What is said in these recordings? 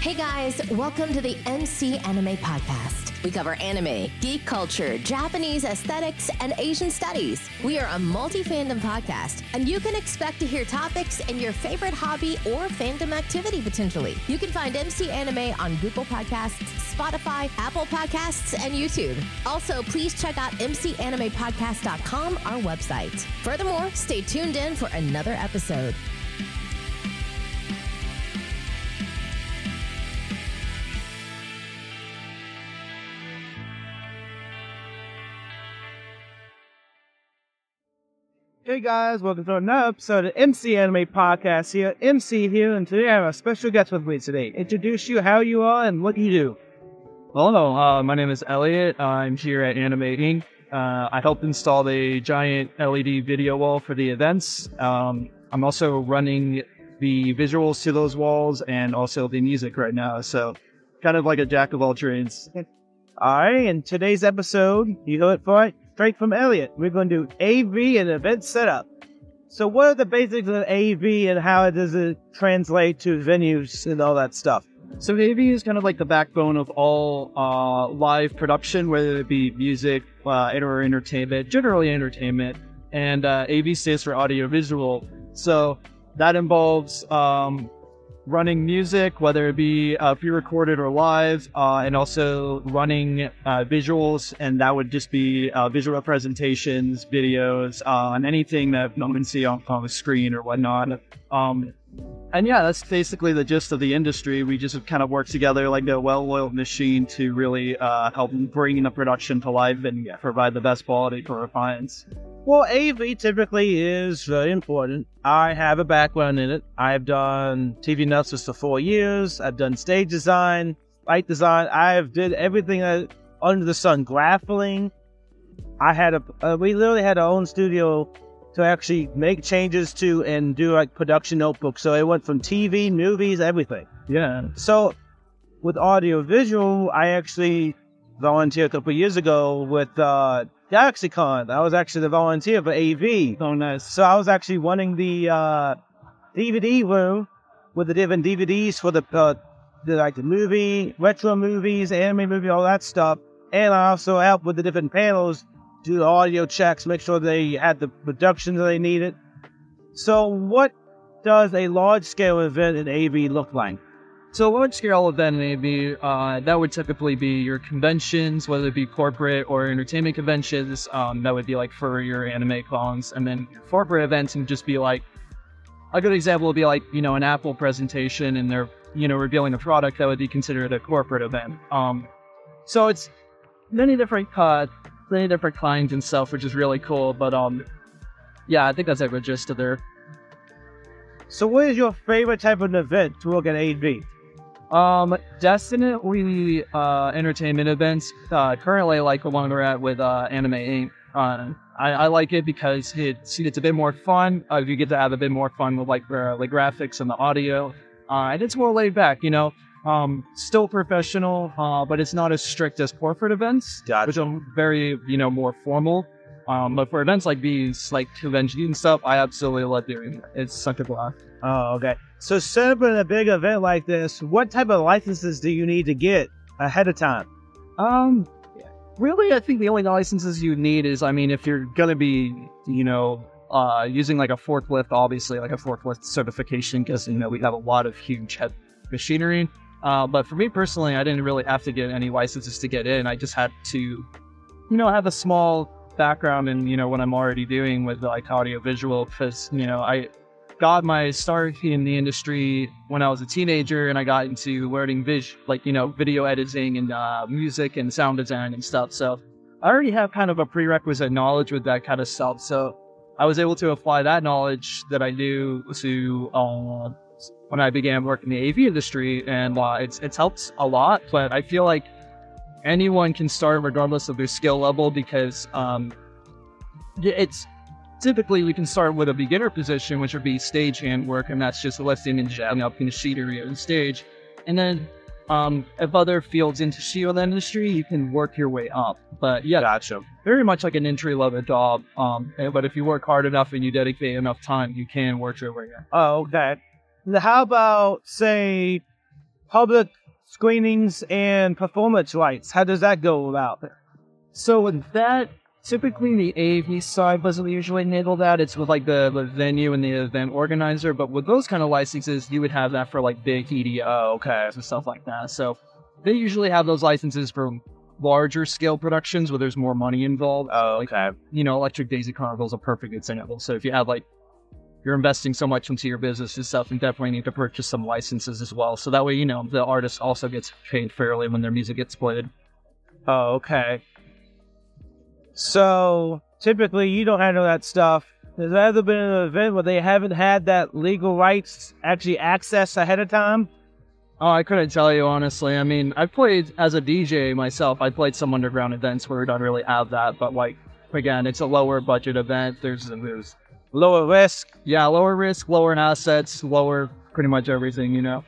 Hey guys, welcome to the MC Anime Podcast. We cover anime, geek culture, Japanese aesthetics, and Asian studies. We are a multi fandom podcast, and you can expect to hear topics in your favorite hobby or fandom activity potentially. You can find MC Anime on Google Podcasts, Spotify, Apple Podcasts, and YouTube. Also, please check out MCAnimePodcast.com, our website. Furthermore, stay tuned in for another episode. Hey guys, welcome to another episode of MC Anime Podcast here. MC here, and today I have a special guest with me today. Introduce you, how you are, and what you do. Hello, uh, my name is Elliot. I'm here at Anime Inc. Uh, I helped install the giant LED video wall for the events. Um, I'm also running the visuals to those walls and also the music right now. So, kind of like a jack of all trades. Alright, in today's episode, you heard it for it, straight from Elliot. We're going to do AV and event setup. So, what are the basics of AV and how does it translate to venues and all that stuff? So AV is kind of like the backbone of all uh, live production, whether it be music uh, or entertainment, generally entertainment. And uh, AV stands for audiovisual. So that involves um, running music, whether it be uh, pre-recorded or live, uh, and also running uh, visuals, and that would just be uh, visual representations, videos, uh, and anything that one can see on, on the screen or whatnot. Um, and yeah, that's basically the gist of the industry. We just kind of work together like a well-oiled machine to really help bring the production to life and provide the best quality for our clients. Well, AV typically is very important. I have a background in it. I've done TV announcers for four years. I've done stage design, light design. I've did everything under the sun. Grappling. I had a. Uh, we literally had our own studio to actually make changes to and do like production notebooks. So it went from TV, movies, everything. Yeah. So with audio visual, I actually volunteered a couple years ago with uh, GalaxyCon. I was actually the volunteer for AV. Oh, nice. So I was actually running the uh, DVD room with the different DVDs for the, uh, the like the movie, retro movies, anime movie, all that stuff. And I also helped with the different panels, do the audio checks, make sure they had the production that they needed. So what does a large scale event in AV look like? So large scale event AV, uh, that would typically be your conventions, whether it be corporate or entertainment conventions. Um, that would be like for your anime cons, and then corporate events would just be like a good example would be like you know an Apple presentation, and they're you know revealing a product that would be considered a corporate event. Um, so it's many different uh, many different kinds and stuff, which is really cool. But um, yeah, I think that's like the gist of there. So what is your favorite type of event to work at AV? Um, definitely uh, entertainment events. Uh, currently, like the one we're at with uh, Anime Inc. Uh, I, I like it because it's it's a bit more fun. Uh, you get to have a bit more fun with like the, the graphics and the audio, uh, and it's more laid back. You know, um, still professional, uh, but it's not as strict as corporate events, Gotcha. which are very you know more formal. Um, but for events like these, like conventions and stuff, I absolutely love doing it. It's such a blast. Oh, okay. So set up in a big event like this, what type of licenses do you need to get ahead of time? Um, really, I think the only licenses you need is, I mean, if you're gonna be, you know, uh, using like a forklift, obviously, like a forklift certification, because you know we have a lot of huge heavy machinery. Uh, but for me personally, I didn't really have to get any licenses to get in. I just had to, you know, have a small background in, you know, what I'm already doing with like audio visual, because you know I got my start in the industry when I was a teenager, and I got into learning vis, like you know, video editing and uh, music and sound design and stuff. So I already have kind of a prerequisite knowledge with that kind of stuff. So I was able to apply that knowledge that I knew to uh, when I began working in the AV industry, and uh, it's it's helped a lot. But I feel like anyone can start regardless of their skill level because um, it's typically we can start with a beginner position, which would be stagehand work, and that's just lifting and jabbing up in the sheet area on stage. And then um, if other fields into shield industry, you can work your way up. But yeah, Gotcha. very much like an entry level job. Um, but if you work hard enough and you dedicate enough time, you can work your way up. Oh, okay. How about, say, public screenings and performance rights? How does that go about? So with that, typically the AV side doesn't usually handle that. It's with like the, the venue and the event organizer. But with those kind of licenses, you would have that for like big EDC okay, and stuff like that. So they usually have those licenses for larger scale productions where there's more money involved. Oh, okay. Like, you know, Electric Daisy Carnival is a perfect example. So if you have like you're investing so much into your business and stuff, you definitely need to purchase some licenses as well. So that way, you know, the artist also gets paid fairly when their music gets played. Oh, okay. So typically, you don't handle that stuff. Has there ever been an event where they haven't had that legal rights actually access ahead of time? Oh, I couldn't tell you honestly. I mean, I've played as a DJ myself. I played some underground events where we don't really have that, but like again, it's a lower budget event. There's there's lower risk. Yeah, lower risk, lower in assets, lower pretty much everything, you know.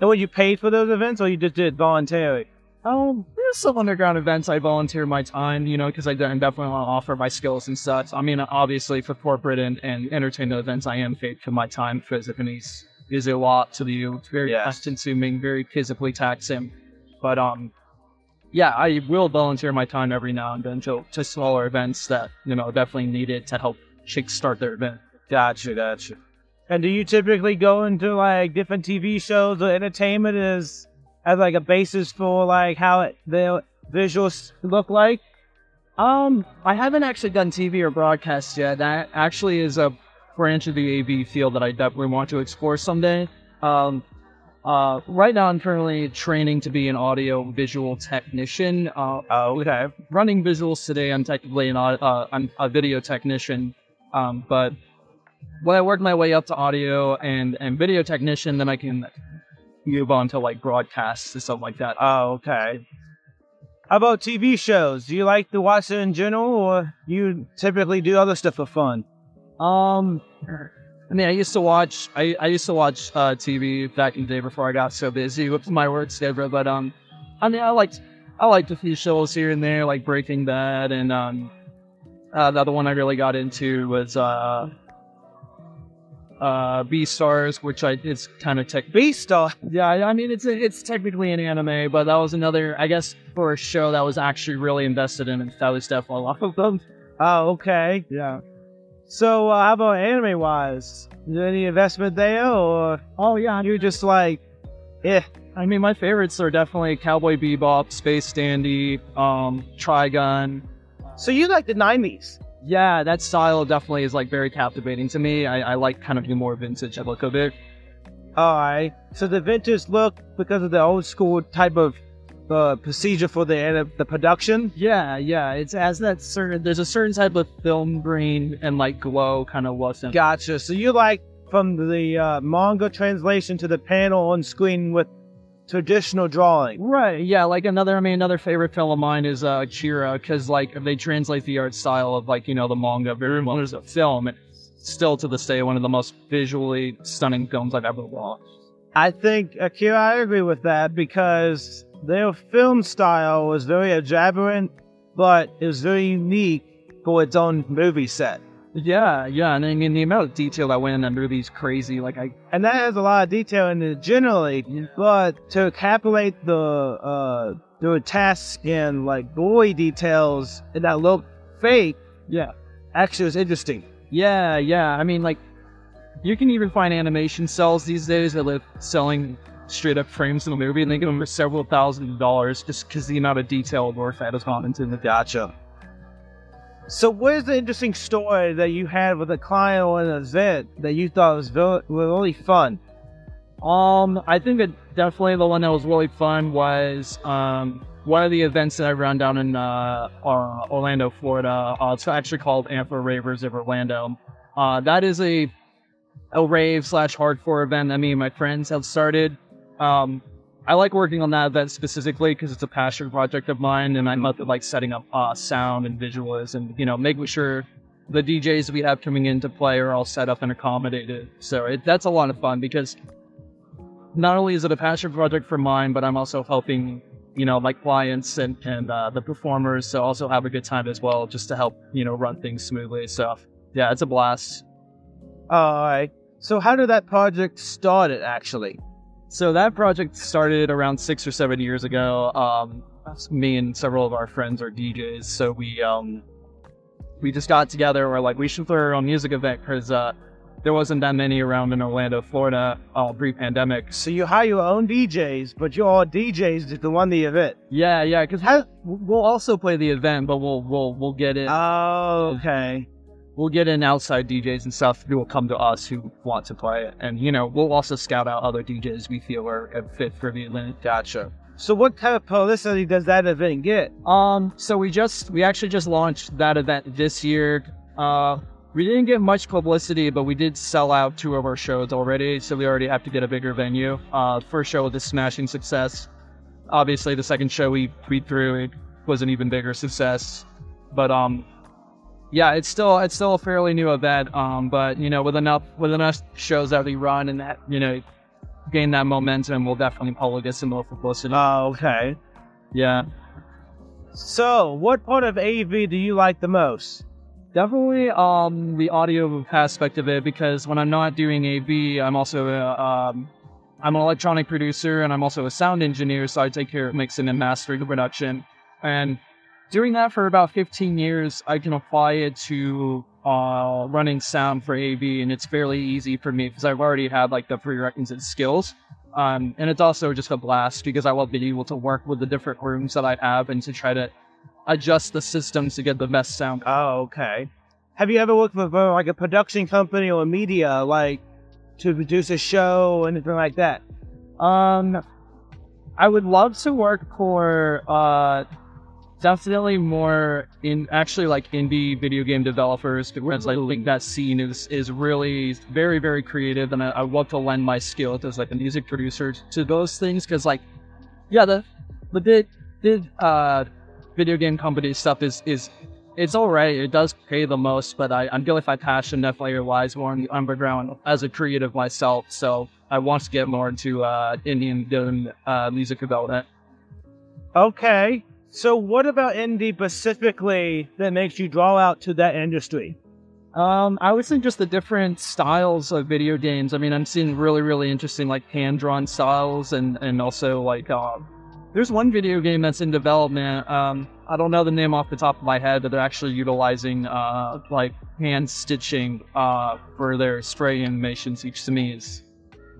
And were you paid for those events, or you just did voluntary? Oh, there's some underground events I volunteer my time, you know, because I definitely want to offer my skills and such. I mean, obviously for corporate and, and entertainment events, I am paid for my time because it is, is a lot to do. It's very yes. consuming, very physically taxing. But um, yeah, I will volunteer my time every now and then to, to smaller events that, you know, definitely needed to help kickstart their event. Gotcha, gotcha. And do you typically go into like different TV shows or entertainment as as like a basis for like how it, the visuals look like? Um, I haven't actually done TV or broadcast yet. That actually is a branch of the AV field that I definitely want to explore someday. Um, uh, right now I'm currently training to be an audio visual technician. Uh, oh, okay. Running visuals today, I'm technically an uh, I'm a video technician. Um, but when I work my way up to audio and, and video technician, then I can move on to like broadcasts and stuff like that. Oh, okay. How about TV shows? Do you like to watch it in general, or you typically do other stuff for fun? Um, I mean, I used to watch. I, I used to watch uh, TV back in the day before I got so busy with my work schedule. But um, I mean, I liked I liked a few shows here and there, like Breaking Bad, and um, uh, the other one I really got into was uh, uh, Beastars, which I it's kind of tech Beastar. Yeah, I mean it's it's technically an anime, but that was another I guess for a show that was actually really invested in. And that was definitely one of them. Oh, okay. Yeah. So uh, how about anime wise? Any investment there, or oh yeah, you just like, yeah. I mean, my favorites are definitely Cowboy Bebop, Space Dandy, um, Trigun. So you like the '90s? Yeah, that style definitely is like very captivating to me. I, I like kind of the more vintage look of it. All right. So the vintage look because of the old school type of uh, procedure for the the production. Yeah, yeah. It's as that certain. There's a certain type of film grain and like glow kind of wasn't. Gotcha. So you like from the uh, manga translation to the panel on screen with traditional drawing. Right. Yeah. Like another, I mean, another favorite film of mine is uh, Akira because like they translate the art style of like you know the manga very well as a film. It's still to this day one of the most visually stunning films I've ever watched. I think Akira, I agree with that because their film style was very exuberant, but it was very unique for its own movie set. Yeah, yeah, and I mean the amount of detail that went into these crazy. Like I, and that has a lot of detail in it generally, yeah. but to encapsulate the uh the task and like boy details and that look fake, yeah, actually was interesting. Yeah, yeah. I mean, like you can even find animation cells these days that live selling straight up frames in the movie, and they give them for several thousand dollars just because the amount of detail work that has gone into the gotcha. So, what is the interesting story that you had with a client or an event that you thought was really fun? Um, I think that definitely the one that was really fun was um, one of the events that I ran down in uh, uh, Orlando, Florida. Uh, it's actually called Amphor Ravers of Orlando. Uh, that is a a rave slash hardcore event. that me and my friends have started. Um, I like working on that event specifically because it's a passion project of mine, and I'm like setting up uh, sound and visuals, and you know making sure the DJs we have coming in to play are all set up and accommodated. So it, that's a lot of fun because not only is it a passion project for mine, but I'm also helping you know my clients and and uh, the performers to also have a good time as well, just to help you know run things smoothly. So yeah, it's a blast. All right. So how did that project start? It actually. So that project started around six or seven years ago. Um, me and several of our friends are DJs, so we um, we just got together. We're like, we should throw our own music event because uh, there wasn't that many around in Orlando, Florida, uh, pre-pandemic. So you hire your own DJs, but you're all DJs to run the event. Yeah, yeah, because we'll also play the event, but we'll we'll we'll get it. Oh, okay. We'll get in outside DJs and stuff who will come to us who want to play it, and you know we'll also scout out other DJs we feel are are fit for the event. Gotcha. So what kind of publicity does that event get? Um, so we just we actually just launched that event this year. Uh, we didn't get much publicity, but we did sell out two of our shows already, so we already have to get a bigger venue. Uh, first show was a smashing success. Obviously, the second show we we threw it was an even bigger success. But um, yeah, it's still it's still a fairly new event. Um, but you know, with enough with enough shows that we run and that you know gain that momentum, we'll definitely probably get some more publicity. Oh, okay. Yeah. So, what part of AV do you like the most? Definitely um, the audio aspect of it because when I'm not doing AV, I'm also a, um, I'm an electronic producer and I'm also a sound engineer, so I take care of mixing and mastering the production. And doing that for about 15 years, I can apply it to uh, running sound for AV, and it's fairly easy for me because I've already had like the prerequisite skills. Um, and it's also just a blast because I love being able to work with the different rooms that I have and to try to adjust the systems to get the best sound. Oh, okay. Have you ever worked with uh, like a production company or media, like to produce a show or anything like that? Um, I would love to work for uh, definitely more in actually like indie video game developers because I think that scene is is really very very creative, and I, I love to lend my skill as like a music producer to those things because like yeah the the did did uh video game company stuff is is it's all right. It does pay the most, but I, I feel like my passion definitely lies more in the underground as a creative myself. So I want to get more into uh, Indian uh, music development. Okay. So what about indie specifically that makes you draw out to that industry? Um, I would say just the different styles of video games. I mean, I'm seeing really, really interesting like hand drawn styles and and also like uh, there's one video game that's in development. Um, I don't know the name off the top of my head, but they're actually utilizing uh, like hand stitching uh, for their sprite animations. Each to me is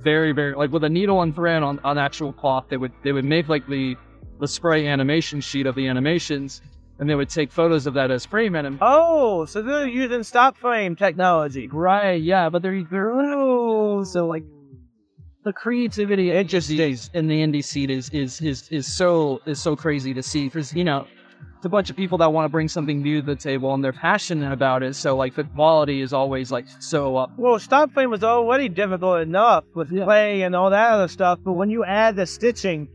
very, very like with a needle and thread on, on actual cloth. They would they would make like the the sprite animation sheet of the animations, and they would take photos of that as frame anim. Oh, so they're using stop frame technology. Right? Yeah, but they're they're oh, so like the creativity it just is in the indie scene is is is is so is so crazy to see because you know it's a bunch of people that want to bring something new to the table and they're passionate about it so like the quality is always like so up well stop frame was already difficult enough with yeah. play and all that other stuff but when you add the stitching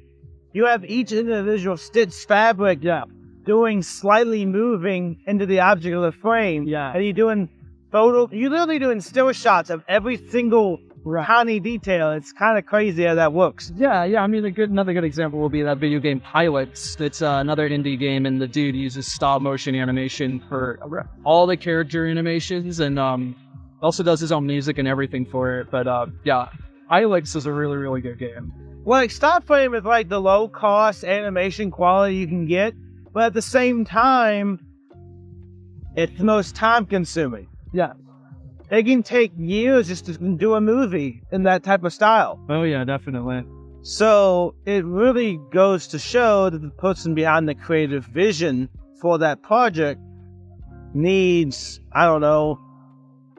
you have each individual stitch fabric yeah. doing slightly moving into the object of the frame yeah and you're doing photo you're literally doing still shots of every single right. tiny detail. It's kind of crazy how that works. Yeah, yeah. I mean, a good another good example will be that video game Pilots. It's uh, another indie game, and the dude uses stop motion animation for all the character animations, and um, also does his own music and everything for it. But uh, yeah, Pilots is a really really good game. Like stop frame is like the low cost animation quality you can get, but at the same time, it's the most time consuming. Yeah. It can take years just to do a movie in that type of style. Oh yeah, definitely. So it really goes to show that the person behind the creative vision for that project needs, I don't know,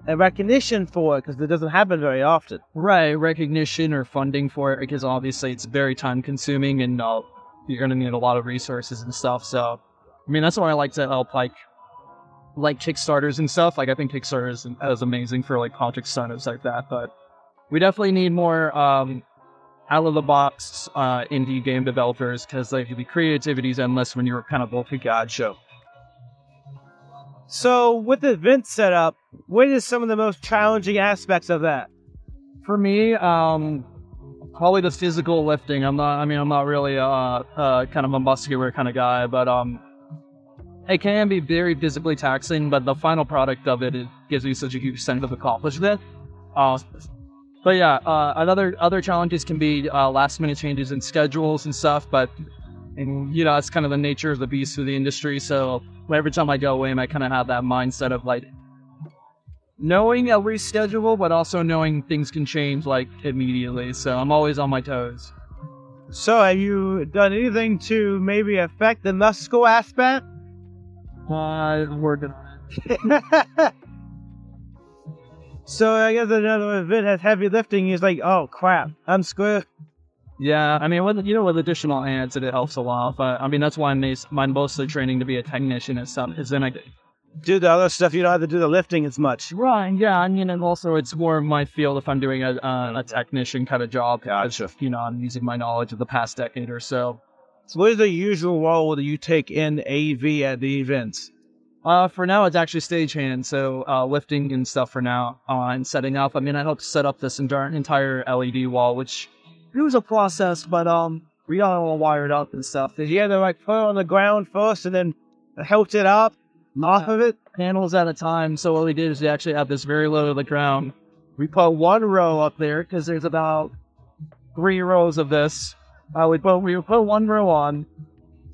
a recognition for it because it doesn't happen very often. Right, recognition or funding for it because obviously it's very time consuming and uh, you're going to need a lot of resources and stuff. So, I mean, that's why I like to help like like Kickstarters and stuff. Like I think Kickstarter is, is amazing for like project startups like that. But we definitely need more um, out of the box uh, indie game developers because like the creativity is endless when you're kind of both a god show. So with the event setup, what is some of the most challenging aspects of that? For me, um, probably the physical lifting. I'm not. I mean, I'm not really uh, kind of a muscular kind of guy, but um, it can be very physically taxing, but the final product of it, it gives you such a huge sense of accomplishment. Uh, but yeah, uh, another other challenges can be uh, last minute changes in schedules and stuff. But and you know, it's kind of the nature of the beast of the industry. So every time I go in, I kind of have that mindset of like knowing a reschedule, but also knowing things can change like immediately. So I'm always on my toes. So, have you done anything to maybe affect the musical aspect? Uh, working on it. so, I guess another event has heavy lifting is like, oh crap, I'm screwed. Yeah, I mean, with you know, with additional ads, it helps a lot. But I mean, that's why I'm my mostly training to be a technician and stuff. Is then I do the other stuff. You don't have to do the lifting as much. Right. Yeah. I mean, and also it's more my field if I'm doing a, uh, a technician kind of job. Gotcha. You know, I'm using my knowledge of the past decade or so. So, what is the usual role that you take in AV at the events? Uh, for now, it's actually stagehand, so uh, lifting and stuff for now, uh, and setting up. I mean, I helped set up this entire LED wall, which it was a process, but um, we all wired up and stuff. Did you have to like put it on the ground first and then hilt it up off of it? Panels at a time. So what we did is we actually had this very low to the ground. We put one row up there because there's about three rows of this. Uh, we put we put one row on,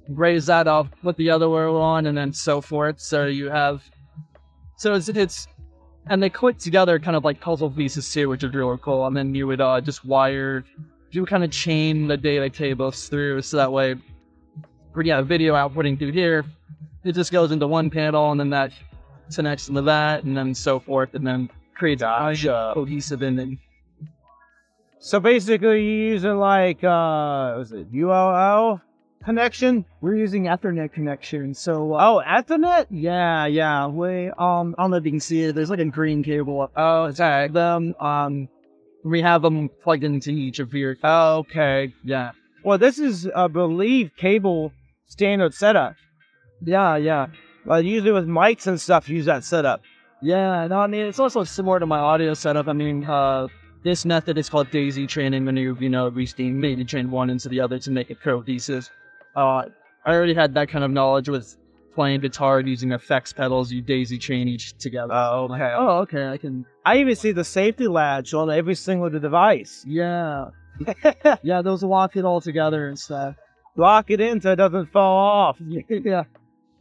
raise that up, put the other row on, and then so forth. So you have, so it's it's, and they click together kind of like puzzle pieces too, which is really cool. And then you would uh, just wire do kind of chain the data tables through so that way we have video outputting through here. It just goes into one panel and then that connects into that and then so forth and then creates a cohesive image. So basically you're using like uh was it ULL connection? We're using Ethernet connection. So uh, Oh, Ethernet? Yeah, yeah. We um I don't know if you can see it. There's like a green cable. Oh, sorry. Them um we have them plugged into each of your. Okay, yeah. Well, this is, I believe, cable standard setup. Yeah, yeah. Well, usually with mics and stuff, use that setup. Yeah, no, I mean it's also similar to my audio setup. I mean, uh, this method is called daisy chaining when you you know resteam maybe chain one into the other to make it cohesive. Uh, I already had that kind of knowledge with playing guitar using effects pedals, you daisy chain each together. Oh, okay. oh, okay. I can. I even see the safety latch on every single device. Yeah. yeah, those lock it all together and stuff. Lock it in so it doesn't fall off. yeah.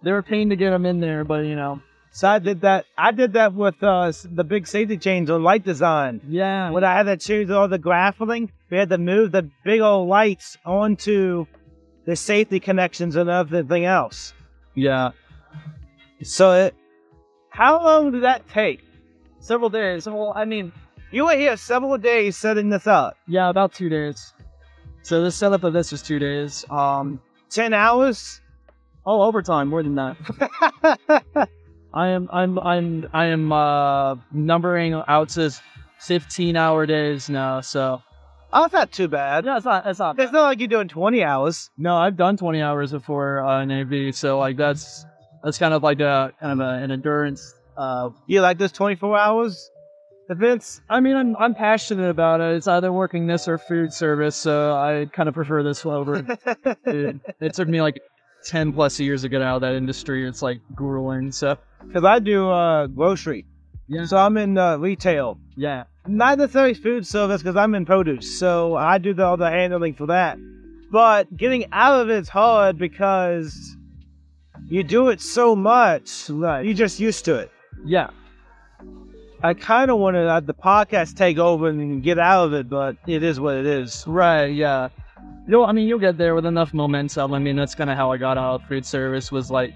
They were a pain to get them in there, but you know. So I did that. I did that with uh, the big safety chains on light design. Yeah. When I had to change all the grappling, we had to move the big old lights onto the safety connections and everything else. Yeah. So, it, how long did that take? Several days. Well, I mean, you were here several days setting this up. Yeah, about two days. So the setup of this was two days. Um, ten hours. Oh, overtime, more than that. I am, I'm, I'm, I am uh, numbering out to fifteen hour days now. So Oh, it's not too bad. No, it's not. It's not. It's not like you're doing 20 hours. No, I've done 20 hours before uh, in AV, so like that's that's kind of like a kind of a, an endurance. Uh, you like this 24 hours events? I mean, I'm I'm passionate about it. It's either working this or food service, so I kind of prefer this over. it, it took me like 10 plus years to get out of that industry. It's like grueling. So, because I do uh, grocery, yeah. So I'm in uh, retail. Yeah not necessarily food service because I'm in produce, so I do the, all the handling for that. But getting out of it's hard because you do it so much, right. you're just used to it. Yeah. I kind of want to let the podcast take over and get out of it, but it is what it is. Right, yeah. You know, I mean, you'll get there with enough momentum. I mean, that's kind of how I got out of food service was like,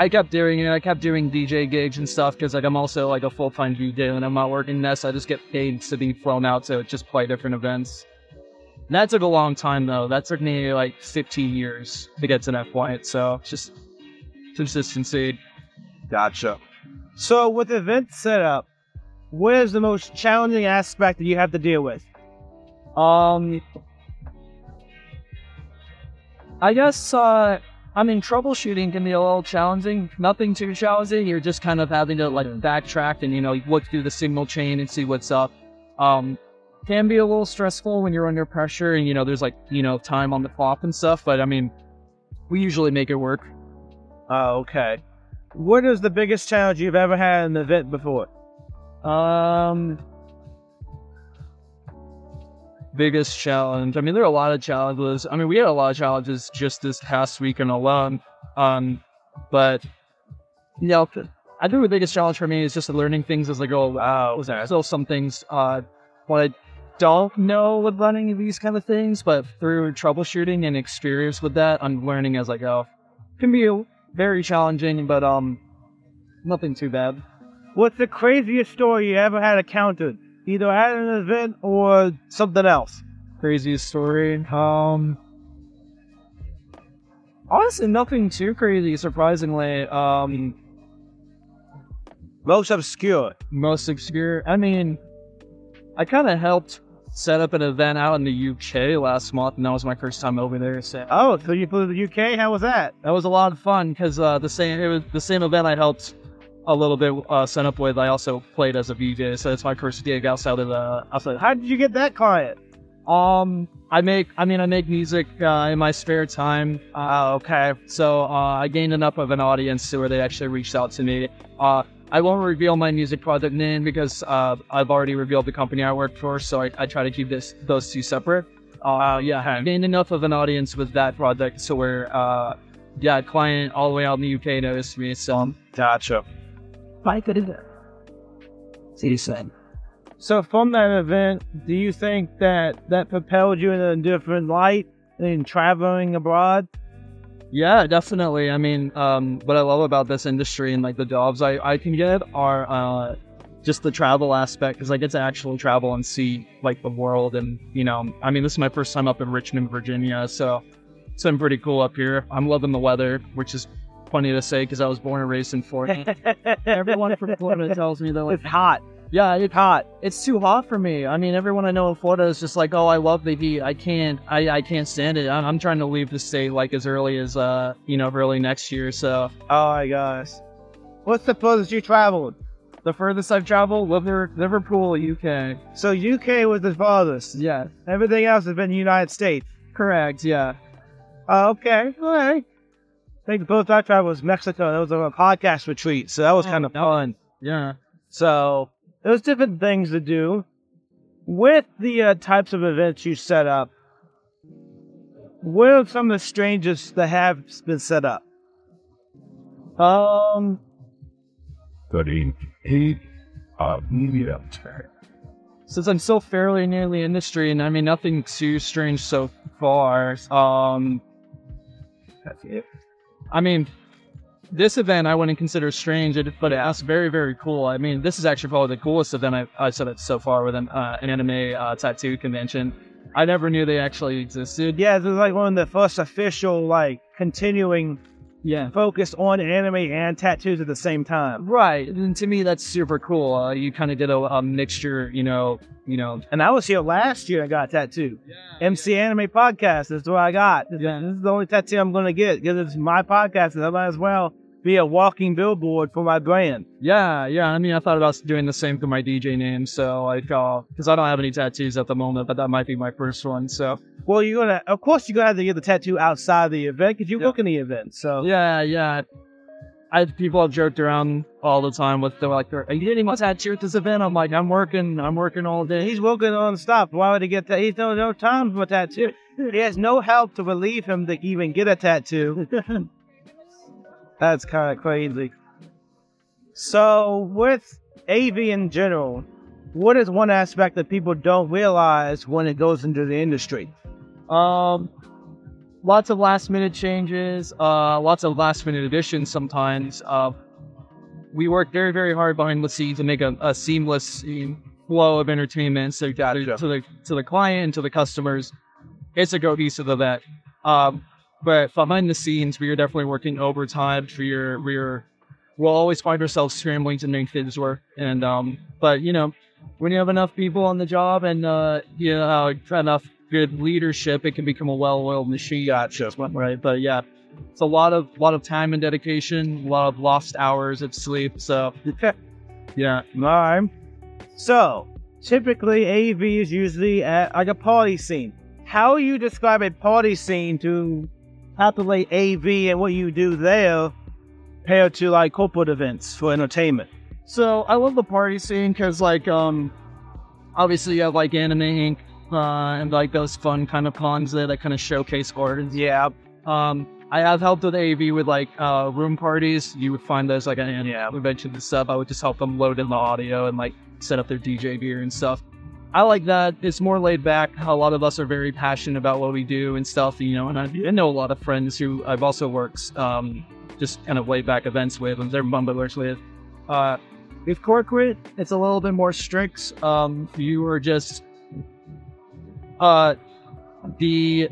I kept doing it. I kept doing DJ gigs and stuff because like I'm also like a full time DJ and I'm not working this. I just get paid to be flown out to just play different events. And that took a long time though. That took me like 15 years to get to that point. So just consistency. Gotcha. So with the event setup, what is the most challenging aspect that you have to deal with? Um, I guess uh, I mean, troubleshooting can be a little challenging. Nothing too challenging. You're just kind of having to like backtrack and you know look through the signal chain and see what's up. Um, can be a little stressful when you're under pressure and you know there's like you know time on the clock and stuff. But I mean, we usually make it work. Oh, okay. What is the biggest challenge you've ever had in an event before? Um, biggest challenge. I mean, there are a lot of challenges. I mean, we had a lot of challenges just this past weekend alone. Um, but you know, I think the biggest challenge for me is just learning things as I go. Wow, so some things uh, what I don't know with running these kind of things, but through troubleshooting and experience with that, I'm learning as I go. Can be very challenging, but um, nothing too bad. What's the craziest story you ever had encountered, either at an event or something else? Craziest story. Um, honestly, nothing too crazy. Surprisingly, um, most obscure. Most obscure. I mean, I kind of helped set up an event out in the UK last month, and that was my first time over there. So, oh, so you flew to the UK? How was that? That was a lot of fun because uh, the same it was the same event I helped a little bit uh, set up with. I also played as a VJ, so it's my first gig outside of the outside. How did you get that client? Um, I make, I mean, I make music uh, in my spare time. Uh, okay. So uh, I gained enough of an audience to where they actually reached out to me. Uh, I won't reveal my music project name because uh, I've already revealed the company I work for, so I, I try to keep this those two separate. Uh, yeah, I gained enough of an audience with that project, so where uh, yeah, client all the way out in the UK noticed me. So gotcha. I could have. See you soon. So from that event, do you think that that propelled you in a different light in traveling abroad? Yeah, definitely. I mean, um, what I love about this industry and like the jobs I, I can get are uh, just the travel aspect because I get to actually travel and see like the world. And, you know, I mean, this is my first time up in Richmond, Virginia. So it's been pretty cool up here. I'm loving the weather, which is funny to say because I was born and raised in Florida. Everyone from Florida tells me they're like, it's hot. Yeah, it's hot. It's too hot for me. I mean, everyone I know in Florida is just like, oh, I love the heat. I can't, I, I can't stand it. I'm, I'm trying to leave the state like as early as, uh, you know, early next year. So. Oh my gosh. What's the furthest you traveled? The furthest I've traveled, was Liverpool, UK. So UK was the farthest. Yeah. Everything else has been United States. Correct. Yeah. Uh, okay. All right. I think the furthest I traveled was Mexico. That was a podcast retreat, so that was oh, kind of fun. Yeah. So there's different things to do with the uh, types of events you set up. What are some of the strangest that have been set up? Um, thirteen eight. Uh, yeah. Since I'm still fairly near the industry, and I mean nothing too strange so far. Um, that's it. I mean, this event I wouldn't consider strange, but it's very, very cool. I mean, this is actually probably the coolest event I've, I've said it so far with an, uh, an anime uh, tattoo convention. I never knew they actually existed. Yeah, this is like one of the first official, like, continuing yeah focused on anime and tattoos at the same time right and to me that's super cool uh, you kind of did a, a, mixture you know you know and i was here last year and got a tattoo yeah, mc yeah. anime podcast is what i got yeah. this is the only tattoo i'm going to get because it's my podcast and i might as well be a walking billboard for my brand. Yeah, yeah. I mean, I thought about doing the same for my DJ name. So like, because I don't have any tattoos at the moment, but that might be my first one. So. Well, you're gonna, of course, you're gonna have to get the tattoo outside the event because you yeah. in the event. So. Yeah, yeah. I people have joked around all the time with they're like, "Are you getting my tattoo at this event?" I'm like, "I'm working. I'm working all day." He's working on stuff. Why would he get that? He's no no time for a tattoo. He has no help to relieve him to even get a tattoo. That's kind of crazy. So, with AV in general, what is one aspect that people don't realize when it goes into the industry? Um, lots of last minute changes, uh, lots of last minute additions sometimes. Uh, we work very, very hard behind the scenes to make a, a seamless flow of entertainment so to, to the to the client and to the customers. It's a cohesive event. Um, but behind the scenes, we are definitely working overtime. We are, we are, we'll always find ourselves scrambling to make things work. And, um, but you know, when you have enough people on the job and, uh, you know, enough good leadership, it can become a well-oiled machine. Gotcha. Right. But yeah, it's a lot of, lot of time and dedication, a lot of lost hours of sleep. So yeah. All right. So typically AV is usually at like a party scene. How you describe a party scene to populate AV and what you do there compared to like corporate events for entertainment? So I love the party scene because like um obviously you have like Anime Inc. uh, and like those fun kind of cons there that kind of showcase gardens. Yeah. Um, I have helped with AV with like uh, room parties. You would find those like and Yeah. we mentioned the sub. I would just help them load in the audio and like set up their DJ gear and stuff. I like that. It's more laid back. A lot of us are very passionate about what we do and stuff, you know. And I, I know a lot of friends who I've also worked um, just kind of laid back events with, and they're bumblers with. Uh, with corporate, it's a little bit more strict. Um, you are just uh, the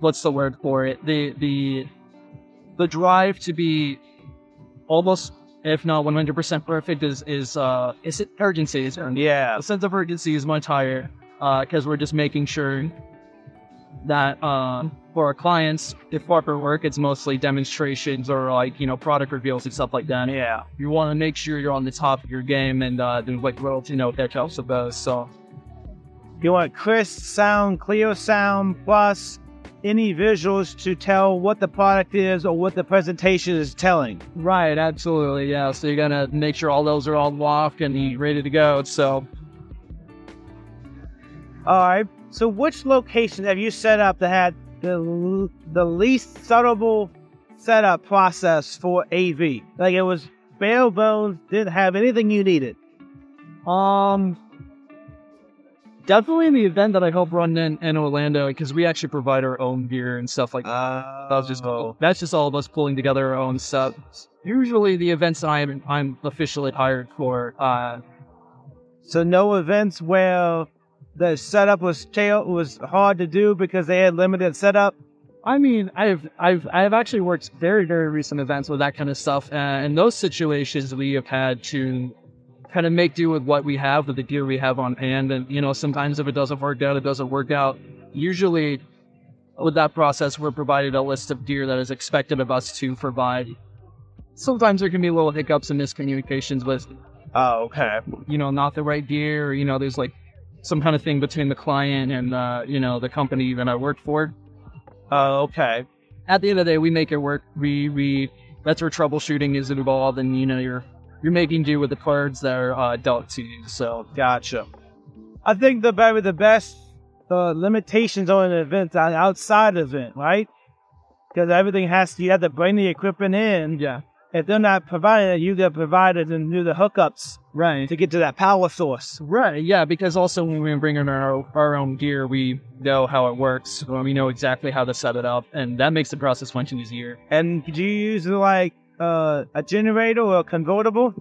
what's the word for it? The the the drive to be almost, if not one hundred percent perfect, is is uh is it urgency? Is Yeah. the sense of urgency is much higher because we're just making sure that uh, for our clients, if corporate work, it's mostly demonstrations or like you know product reveals and stuff like that. Yeah. You want to make sure you're on the top of your game and uh, like royalty note that helps those. So You want crisp sound, clear sound, plus any visuals to tell what the product is or what the presentation is telling. right, absolutely, yeah. So you're gonna make sure all those are all locked and ready to go. So All right. So, which location have you set up that had the the least subtle setup process for AV? Like it was bare bones, didn't have anything you needed. Um, definitely in the event that I help run in, in Orlando because we actually provide our own gear and stuff like that. Uh, That's just that's just all of us pulling together our own stuff. Usually, the events that I'm I'm officially hired for. Uh, so no events where the setup was tail was hard to do because they had limited setup. I mean, I've I've I've actually worked very very recent events with that kind of stuff, and in those situations we have had to kind of make do with what we have with the gear we have on hand, and you know sometimes if it doesn't work out, it doesn't work out. Usually, with that process, we're provided a list of gear that is expected of us to provide. Sometimes there can be little hiccups and miscommunications with Oh, okay. you know not the right gear, or you know there's like some kind of thing between the client and uh, you know the company that I work for Oh, okay. at the end of the day, we make it work. We we that's where troubleshooting is involved, and you know you're you're making do with the cards that are uh, dealt to you. So Gotcha. I think the probably the best the limitations on an event are outside event, right? Because everything has to you have to bring the equipment in. yeah, If they're not providing it, you get provided and do the hookups right, to get to that power source. right, yeah. Because also when we bring in our our own gear, we know how it works. We know exactly how to set it up, and that makes the process much easier. And do you use like uh, a generator or a convertible?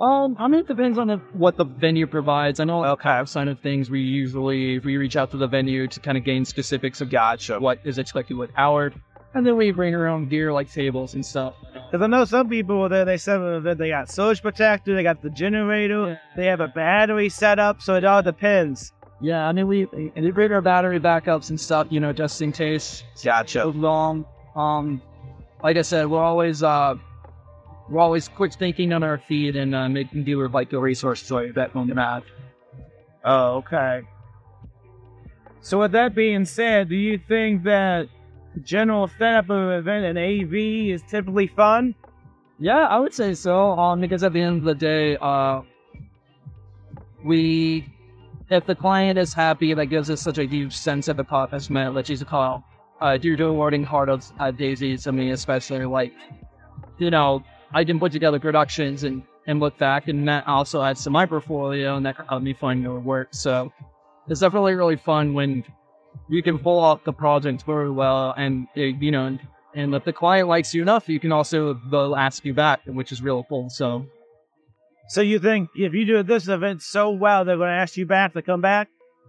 Um, I mean, it depends on the, what the venue provides. I know Okay. outside of things, we usually we reach out to the venue to kind of gain specifics of Gotcha. what is expected with our, and then we bring our own gear like tables and stuff. Because I know some people there they up an they got surge protector, they got the generator, Yeah. they have a battery set up, so it all depends. Yeah, I mean we and we bring our battery backups and stuff, you know, just in case Gotcha. long. Um, like I said, we're always uh, we're always quick thinking on our feet and uh, making do with like the resources so that on the map. Oh, okay. So with that being said, do you think that general setup of an event in AV is typically fun? Yeah, I would say so. Um, because at the end of the day, uh, we if the client is happy, that gives us such a huge sense of accomplishment. Let's use a call. Uh, due to awarding hard of uh, daisies to me, especially like, you know, I can put together productions and, and look back, and that also adds to my portfolio, and that can help me find more work. So it's definitely really fun when you can pull off the project very well, and uh, you know, and if the client likes you enough, you can also they'll ask you back, which is real cool. So So you think if you do this event so well, they're going to ask you back to come back?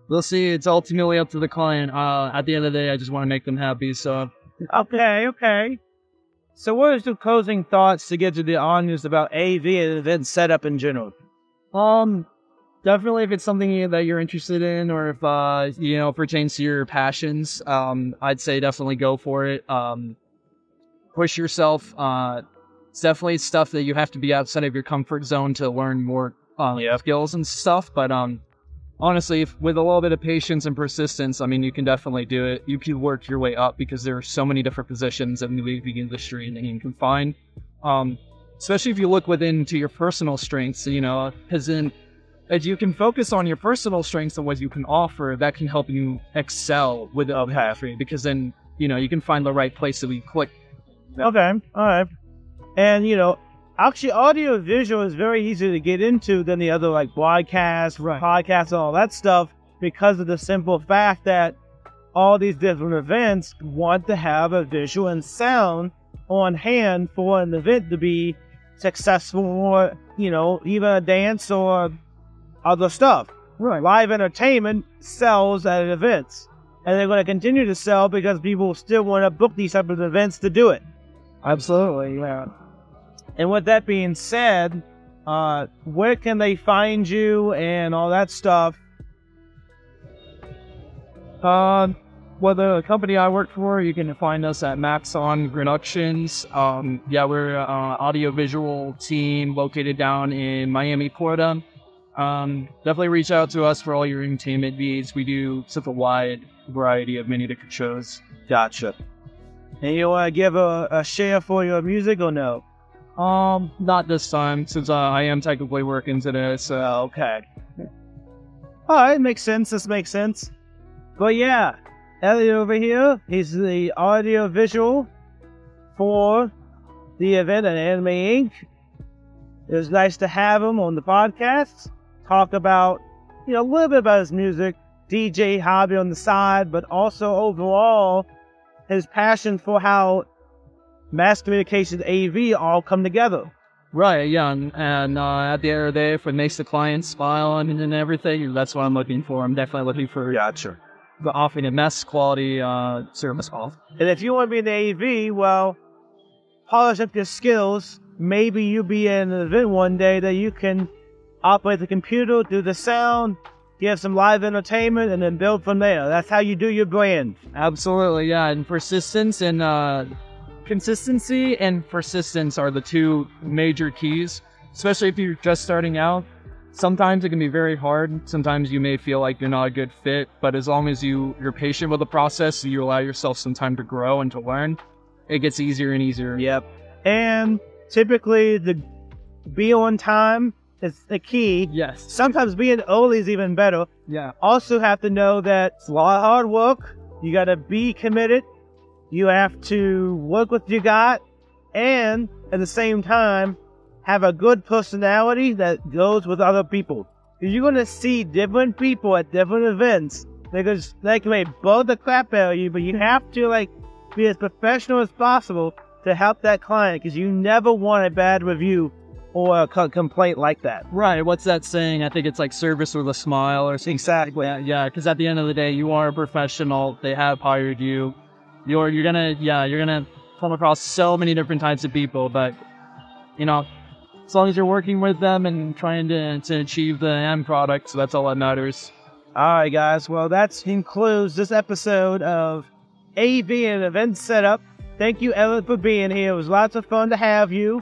we'll see. It's ultimately up to the client. Uh, at the end of the day, I just want to make them happy. So Okay, okay. So what is the closing thoughts to get to the audience about AV and event setup in general? Um, definitely if it's something that you're interested in, or if uh, you know pertains to your passions, um, I'd say definitely go for it. Um, push yourself. Uh, it's definitely stuff that you have to be outside of your comfort zone to learn more uh, Yeah. skills and stuff. But um, honestly, if, with a little bit of patience and persistence, I mean, you can definitely do it. You can work your way up because there are so many different positions in the AV industry that you can find. Um, especially if you look within to your personal strengths, you know, because in as you can focus on your personal strengths and what you can offer, that can help you excel with the industry because then you know you can find the right place to click. Okay, all right. And you know, actually, audio visual is very easy to get into than the other like broadcast, Right. podcasts, and all that stuff because of the simple fact that all these different events want to have a visual and sound on hand for an event to be successful, or you know, even a dance or other stuff. Right. Live entertainment sells at events, and they're going to continue to sell because people still want to book these type of events to do it. Absolutely. Yeah. And with that being said, uh, where can they find you and all that stuff? Uh, well, the company I work for, you can find us at Max On Productions. Um, yeah, we're an audio-visual team located down in Miami, Florida. Um, definitely reach out to us for all your entertainment needs. We do such a wide variety of many different shows. Gotcha. And you want to give a, a share for your music or no? Um, not this time, since uh, I am technically working today. So okay. All right, makes sense. This makes sense. But yeah, Elliot over here, he's the audio visual for the event at Anime Inc. It was nice to have him on the podcast, talk about, you know, a little bit about his music, DJ hobby on the side, but also overall his passion for how mass communication AV all come together. Right, yeah, and, and uh, at the end of the day, if it makes the client smile and, and everything, that's what I'm looking for. I'm definitely looking for Gotcha. the offering a mass quality uh, service off. And if you want to be in the AV, well, polish up your skills. Maybe you'll be in an event one day that you can operate the computer, do the sound, give some live entertainment, and then build from there. That's how you do your brand. Absolutely, yeah, and persistence and uh, consistency and persistence are the two major keys, especially if you're just starting out. Sometimes it can be very hard. Sometimes you may feel like you're not a good fit, but as long as you you're patient with the process, you allow yourself some time to grow and to learn, it gets easier and easier. Yep. And typically, the be on time is the key. Yes. Sometimes being early is even better. Yeah. also have to know that it's a lot of hard work. You got to be committed. You have to work with what you got, and at the same time, have a good personality that goes with other people. Because you're gonna see different people at different events. Because they can make both the crap out of you, but you have to like be as professional as possible to help that client. Because you never want a bad review or a co- complaint like that. Right. What's that saying? I think it's like service with a smile or something. Exactly. Yeah, yeah. Because at the end of the day, you are a professional. They have hired you. You're you're gonna yeah you're gonna come across so many different types of people, but you know, as long as you're working with them and trying to to achieve the end product, so that's all that matters. All right, guys. Well, that concludes this episode of AV and Event Setup. Thank you, Elliot, for being here. It was lots of fun to have you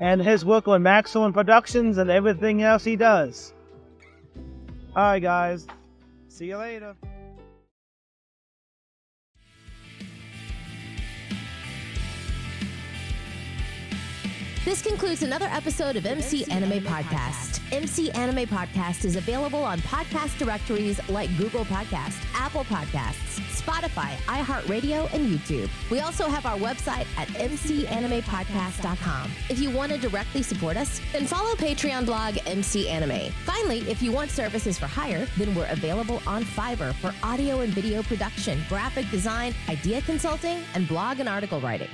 and his work on Maximum Productions and everything else he does. All right, guys. See you later. This concludes another episode of MC Anime Podcast. MC Anime Podcast is available on podcast directories like Google Podcast, Apple Podcasts, Spotify, iHeartRadio, and YouTube. We also have our website at mcanimepodcast.com. If you want to directly support us, then follow Patreon blog MC Anime. Finally, if you want services for hire, then we're available on Fiverr for audio and video production, graphic design, idea consulting, and blog and article writing.